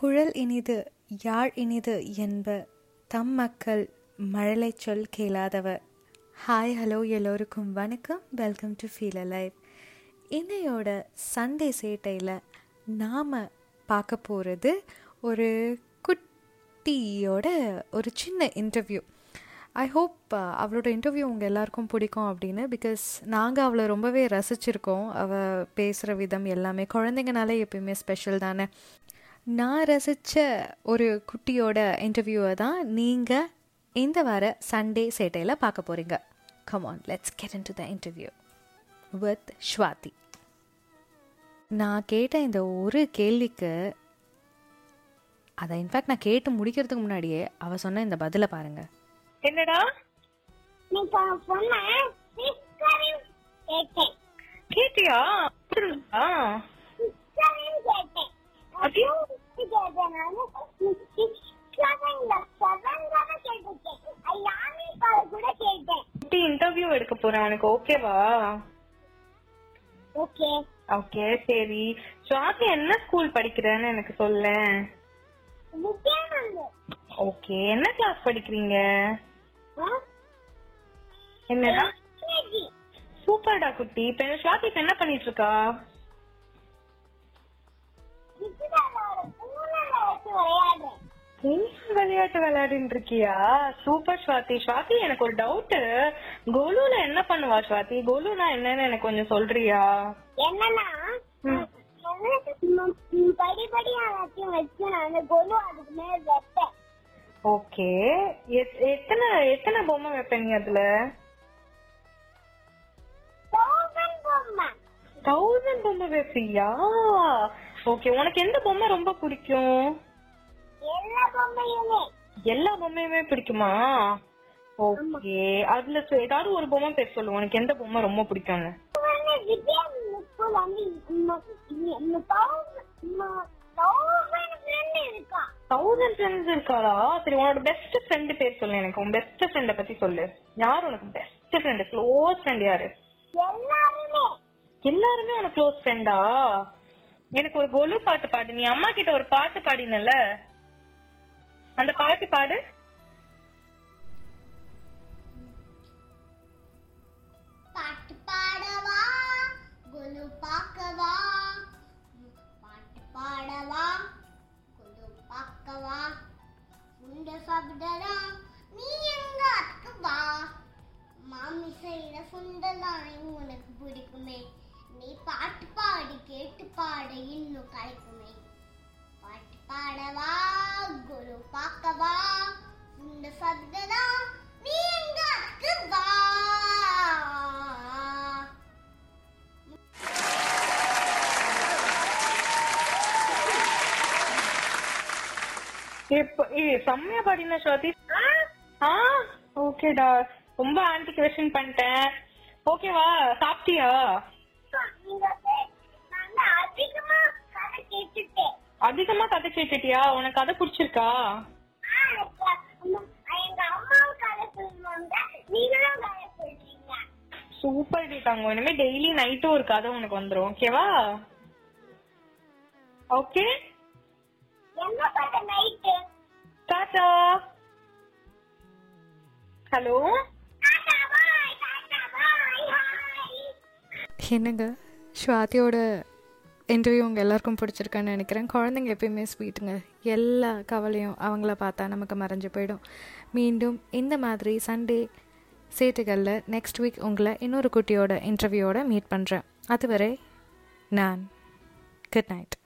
குழல் இனிது யாழ் இனிது என்ப தம் மக்கள் மழலை சொல் கேளாதவ ஹாய் ஹலோ எல்லோருக்கும் வணக்கம். வெல்கம் டு ஃபீல் லைஃப் இன்னையோட சண்டே சேட்டையில் நாம் பார்க்க போகிறது ஒரு குட்டியோட ஒரு சின்ன இன்டர்வியூ ஐ ஹோப் அவளோட இன்டர்வியூ உங்கள் எல்லாருக்கும் பிடிக்கும் அப்படின்னு பிகாஸ் நாங்கள் அவளை ரொம்பவே ரசிச்சிருக்கோம். அவள் பேசுகிற விதம் எல்லாமே குழந்தைங்கனாலே எப்பயுமே ஸ்பெஷல் தானே. நான் ரசித்த ஒரு குட்டியோட இன்டர்வியூவை தான் நீங்கள் இந்த வார சண்டே சேட்டையில் பார்க்க போகிறீங்க come on let's get into the interview with Swathi நான் கேட்ட இந்த ஒரு கேள்விக்கு அதை இன்ஃபேக்ட் நான் கேட்டு முடிக்கிறதுக்கு முன்னாடியே அவள் சொன்ன இந்த பதிலை பாருங்கள் என்னடா? கேட்டியா? போறேன் உனக்கு ஓகேவா ஓகே ஓகே சரி. சுவாதி என்ன ஸ்கூல் படிக்கிறேன்னு எனக்கு சொல்ல. ஓகே என்ன கிளாஸ் படிக்கிறீங்க? என்னடா? சூப்பர்டா குட்டி. இப்ப சுவாதி என்ன பண்ணிட்டு இருக்கா விஜயானோட விளையாட்டு விளையாடிட்டு இருக்கியா? சூப்பர் ஸ்வாதி ஸ்வாதி எனக்கு ஒரு டவுட் கோலுல என்ன பண்ணுவா ஸ்வாதி கோலுனா என்னன்னு எனக்கு கொஞ்சம் சொல்றியா? என்னன்னா படிப்படியா எல்லாத்தையும் வச்சு நான் கொலு அதுக்கு மேல வைப்பேன். ஓகே. எத்தனை எத்தனை பொம்மை வைப்ப நீ அதுல? தௌசண்ட் பொம்மை. தௌசண்ட் பொம்மை வைப்பியா? ஓகே உனக்கு எந்த பொம்மை ரொம்ப பிடிக்கும்? எல்லா பொம்மையுமே. எல்லா பொம்மையுமே பிடிக்குமா? ஓகே. அதுல ஏதாவது ஒரு பொம்மை பேர் சொல்லு. உனக்கு எந்த பொம்மை ரொம்ப பிடிக்கும்னு? தௌசண்ட் ஃப்ரெண்ட்ஸ் இருக்காளா? சரி உன்னோட பெஸ்ட் ஃப்ரெண்ட் பேர் சொல்லு எனக்கு. உன் பெஸ்ட் ஃப்ரெண்ட பத்தி சொல்லு. யார் உனக்கு பெஸ்ட் ஃப்ரெண்ட் க்ளோஸ் ஃப்ரெண்ட் யாரு? எல்லாருமே. எல்லாருமே உனக்கு க்ளோஸ் ஃப்ரெண்டா எனக்கு ஒரு கொலு பாட்டு பாடு. நீ அம்மா கிட்ட ஒரு பாட்டு பாடினல அந்த பாட்டு பாடு. பாட்டு பாடவா? குலு பார்க்கவா? பாட்டு பாடவா? குலு பார்க்கவா? உண்ட சாப்பிடறா? நீ எங்க அத்துக்கு வா? மாமி செய்யற சுண்டலாம் உனக்கு பிடிக்குமே. நீ பாட்டு பாடி கேட்டு பாட இன்னும் கிடைக்குமே பாட்டு பாடவா? குரு பார்க்கவா? உண்ட சாப்பிடறா நீ எங்க வா செம்மையா பாடின ஸ்வாதி ஓகேடா ரொம்ப ஆன்டி கொஸ்டின் பண்ணிட்டேன் ஓகேவா சாப்பிட்டியா? அதிகமா கதை கேட்டுட்டியா? உனக்கு கதை பிடிச்சிருக்கா? சூப்பர் டி தங்கம். இனிமே டெய்லி நைட்டும் ஒரு கதை உனக்கு வந்துரும். ஓகேவா ஓகே டாடா ஹலோ என்னங்க ஸ்வாதியோட இன்டர்வியூ உங்கள் எல்லாருக்கும் பிடிச்சிருக்கான்னு நினைக்கிறேன். குழந்தைங்க எப்பயுமே ஸ்வீட்டுங்க. எல்லா கவலையும் அவங்கள பார்த்தா நமக்கு மறைஞ்சு போயிடும். மீண்டும் இந்த மாதிரி சண்டே சேட்டுகளில் நெக்ஸ்ட் வீக் உங்களை இன்னொரு குட்டியோட இன்டர்வியூவோட மீட் பண்ணுறேன் அதுவரை நான் குட் நைட்